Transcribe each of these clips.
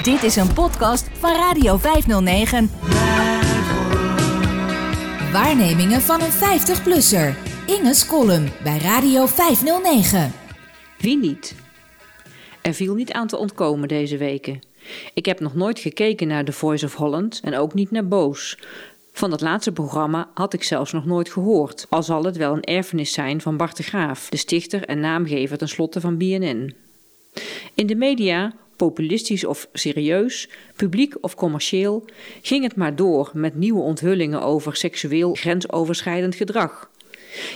Dit is een podcast van Radio 509. Waarnemingen van een 50-plusser. Inge's column bij Radio 509. Wie niet? Er viel niet aan te ontkomen deze weken. Ik heb nog nooit gekeken naar The Voice of Holland en ook niet naar Boos. Van dat laatste programma had ik zelfs nog nooit gehoord, al zal het wel een erfenis zijn van Bart de Graaf, de stichter en naamgever tenslotte van BNN. In de media, populistisch of serieus, publiek of commercieel, ging het maar door met nieuwe onthullingen over seksueel grensoverschrijdend gedrag.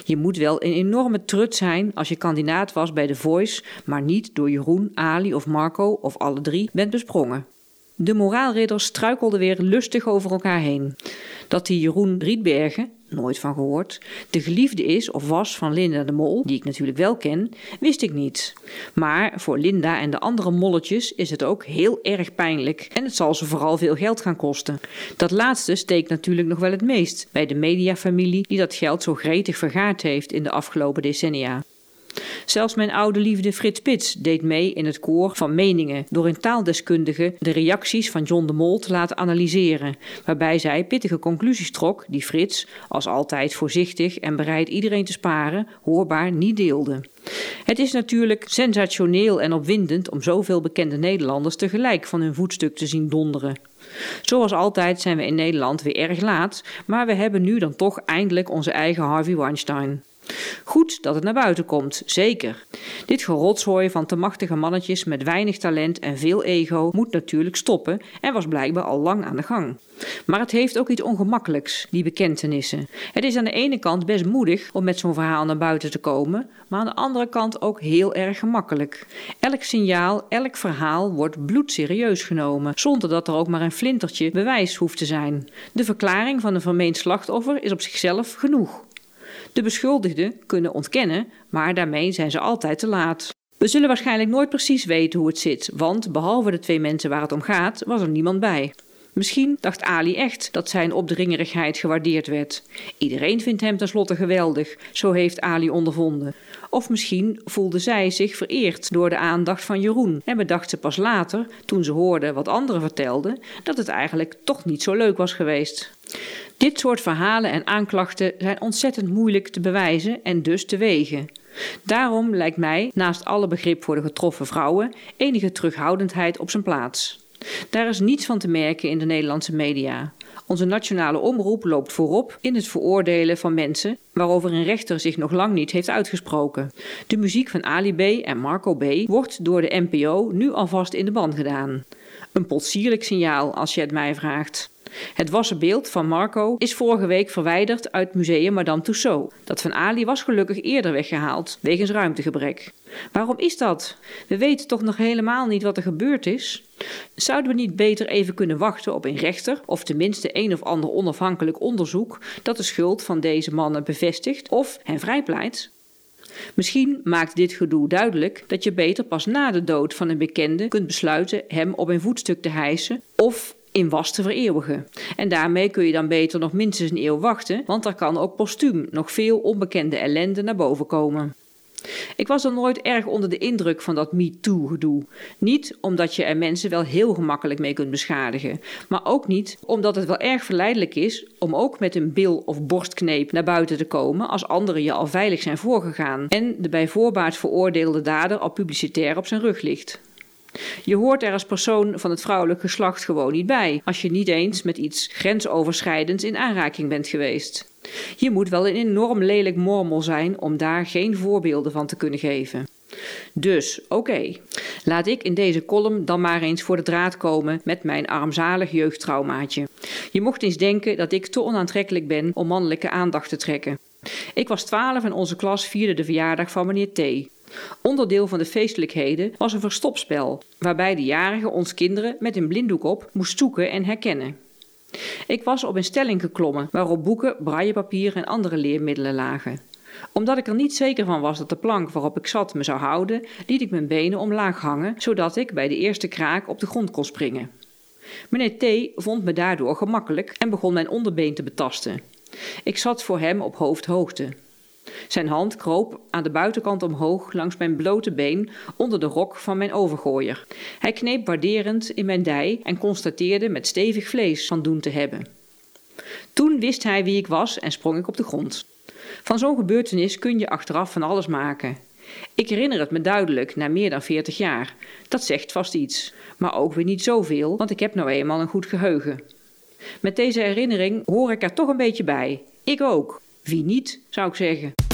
Je moet wel een enorme trut zijn als je kandidaat was bij The Voice, maar niet door Jeroen, Ali of Marco of alle drie bent besprongen. De moraalridders struikelden weer lustig over elkaar heen. Dat die Jeroen Rietbergen, nooit van gehoord, de geliefde is of was van Linda de Mol, die ik natuurlijk wel ken, wist ik niet. Maar voor Linda en de andere molletjes is het ook heel erg pijnlijk en het zal ze vooral veel geld gaan kosten. Dat laatste steekt natuurlijk nog wel het meest bij de mediafamilie die dat geld zo gretig vergaard heeft in de afgelopen decennia. Zelfs mijn oude liefde Frits Pits deed mee in het koor van meningen door een taaldeskundige de reacties van John de Mol te laten analyseren, waarbij zij pittige conclusies trok die Frits, als altijd voorzichtig en bereid iedereen te sparen, hoorbaar niet deelde. Het is natuurlijk sensationeel en opwindend om zoveel bekende Nederlanders tegelijk van hun voetstuk te zien donderen. Zoals altijd zijn we in Nederland weer erg laat, maar we hebben nu dan toch eindelijk onze eigen Harvey Weinstein. Goed dat het naar buiten komt, zeker. Dit gerotshooi van te machtige mannetjes met weinig talent en veel ego moet natuurlijk stoppen en was blijkbaar al lang aan de gang. Maar het heeft ook iets ongemakkelijks, die bekentenissen. Het is aan de ene kant best moedig om met zo'n verhaal naar buiten te komen, maar aan de andere kant ook heel erg gemakkelijk. Elk signaal, elk verhaal wordt bloedserieus genomen, zonder dat er ook maar een flintertje bewijs hoeft te zijn. De verklaring van een vermeend slachtoffer is op zichzelf genoeg. De beschuldigden kunnen ontkennen, maar daarmee zijn ze altijd te laat. We zullen waarschijnlijk nooit precies weten hoe het zit, want behalve de twee mensen waar het om gaat, was er niemand bij. Misschien dacht Ali echt dat zijn opdringerigheid gewaardeerd werd. Iedereen vindt hem tenslotte geweldig, zo heeft Ali ondervonden. Of misschien voelde zij zich vereerd door de aandacht van Jeroen en bedacht ze pas later, toen ze hoorde wat anderen vertelden, dat het eigenlijk toch niet zo leuk was geweest. Dit soort verhalen en aanklachten zijn ontzettend moeilijk te bewijzen en dus te wegen. Daarom lijkt mij, naast alle begrip voor de getroffen vrouwen, enige terughoudendheid op zijn plaats. Daar is niets van te merken in de Nederlandse media. Onze nationale omroep loopt voorop in het veroordelen van mensen waarover een rechter zich nog lang niet heeft uitgesproken. De muziek van Ali B. en Marco B. wordt door de NPO nu alvast in de band gedaan. Een potsierlijk signaal als je het mij vraagt. Het wassenbeeld van Marco is vorige week verwijderd uit museum Madame Tussauds. Dat van Ali was gelukkig eerder weggehaald, wegens ruimtegebrek. Waarom is dat? We weten toch nog helemaal niet wat er gebeurd is? Zouden we niet beter even kunnen wachten op een rechter, of tenminste een of ander onafhankelijk onderzoek dat de schuld van deze mannen bevestigt of hen vrijpleit? Misschien maakt dit gedoe duidelijk dat je beter pas na de dood van een bekende kunt besluiten hem op een voetstuk te hijsen of in was te vereeuwigen. En daarmee kun je dan beter nog minstens een eeuw wachten, want er kan ook postuum nog veel onbekende ellende naar boven komen. Ik was dan nooit erg onder de indruk van dat MeToo-gedoe. Niet omdat je er mensen wel heel gemakkelijk mee kunt beschadigen, maar ook niet omdat het wel erg verleidelijk is om ook met een bil of borstkneep naar buiten te komen als anderen je al veilig zijn voorgegaan en de bij voorbaat veroordeelde dader al publicitair op zijn rug ligt. Je hoort er als persoon van het vrouwelijk geslacht gewoon niet bij, als je niet eens met iets grensoverschrijdends in aanraking bent geweest. Je moet wel een enorm lelijk mormel zijn om daar geen voorbeelden van te kunnen geven. Dus, oké, laat ik in deze column dan maar eens voor de draad komen met mijn armzalig jeugdtraumaatje. Je mocht eens denken dat ik te onaantrekkelijk ben om mannelijke aandacht te trekken. Ik was twaalf en onze klas vierde de verjaardag van meneer T. Onderdeel van de feestelijkheden was een verstopspel, waarbij de jarige ons kinderen met een blinddoek op moest zoeken en herkennen. Ik was op een stelling geklommen waarop boeken, braillepapier en andere leermiddelen lagen. Omdat ik er niet zeker van was dat de plank waarop ik zat me zou houden, liet ik mijn benen omlaag hangen, zodat ik bij de eerste kraak op de grond kon springen. Meneer T. vond me daardoor gemakkelijk en begon mijn onderbeen te betasten. Ik zat voor hem op hoofdhoogte. Zijn hand kroop aan de buitenkant omhoog langs mijn blote been onder de rok van mijn overgooier. Hij kneep waarderend in mijn dij en constateerde met stevig vlees van doen te hebben. Toen wist hij wie ik was en sprong ik op de grond. Van zo'n gebeurtenis kun je achteraf van alles maken. Ik herinner het me duidelijk na meer dan 40 jaar. Dat zegt vast iets. Maar ook weer niet zoveel, want ik heb nou eenmaal een goed geheugen. Met deze herinnering hoor ik er toch een beetje bij. Ik ook. Wie niet, zou ik zeggen.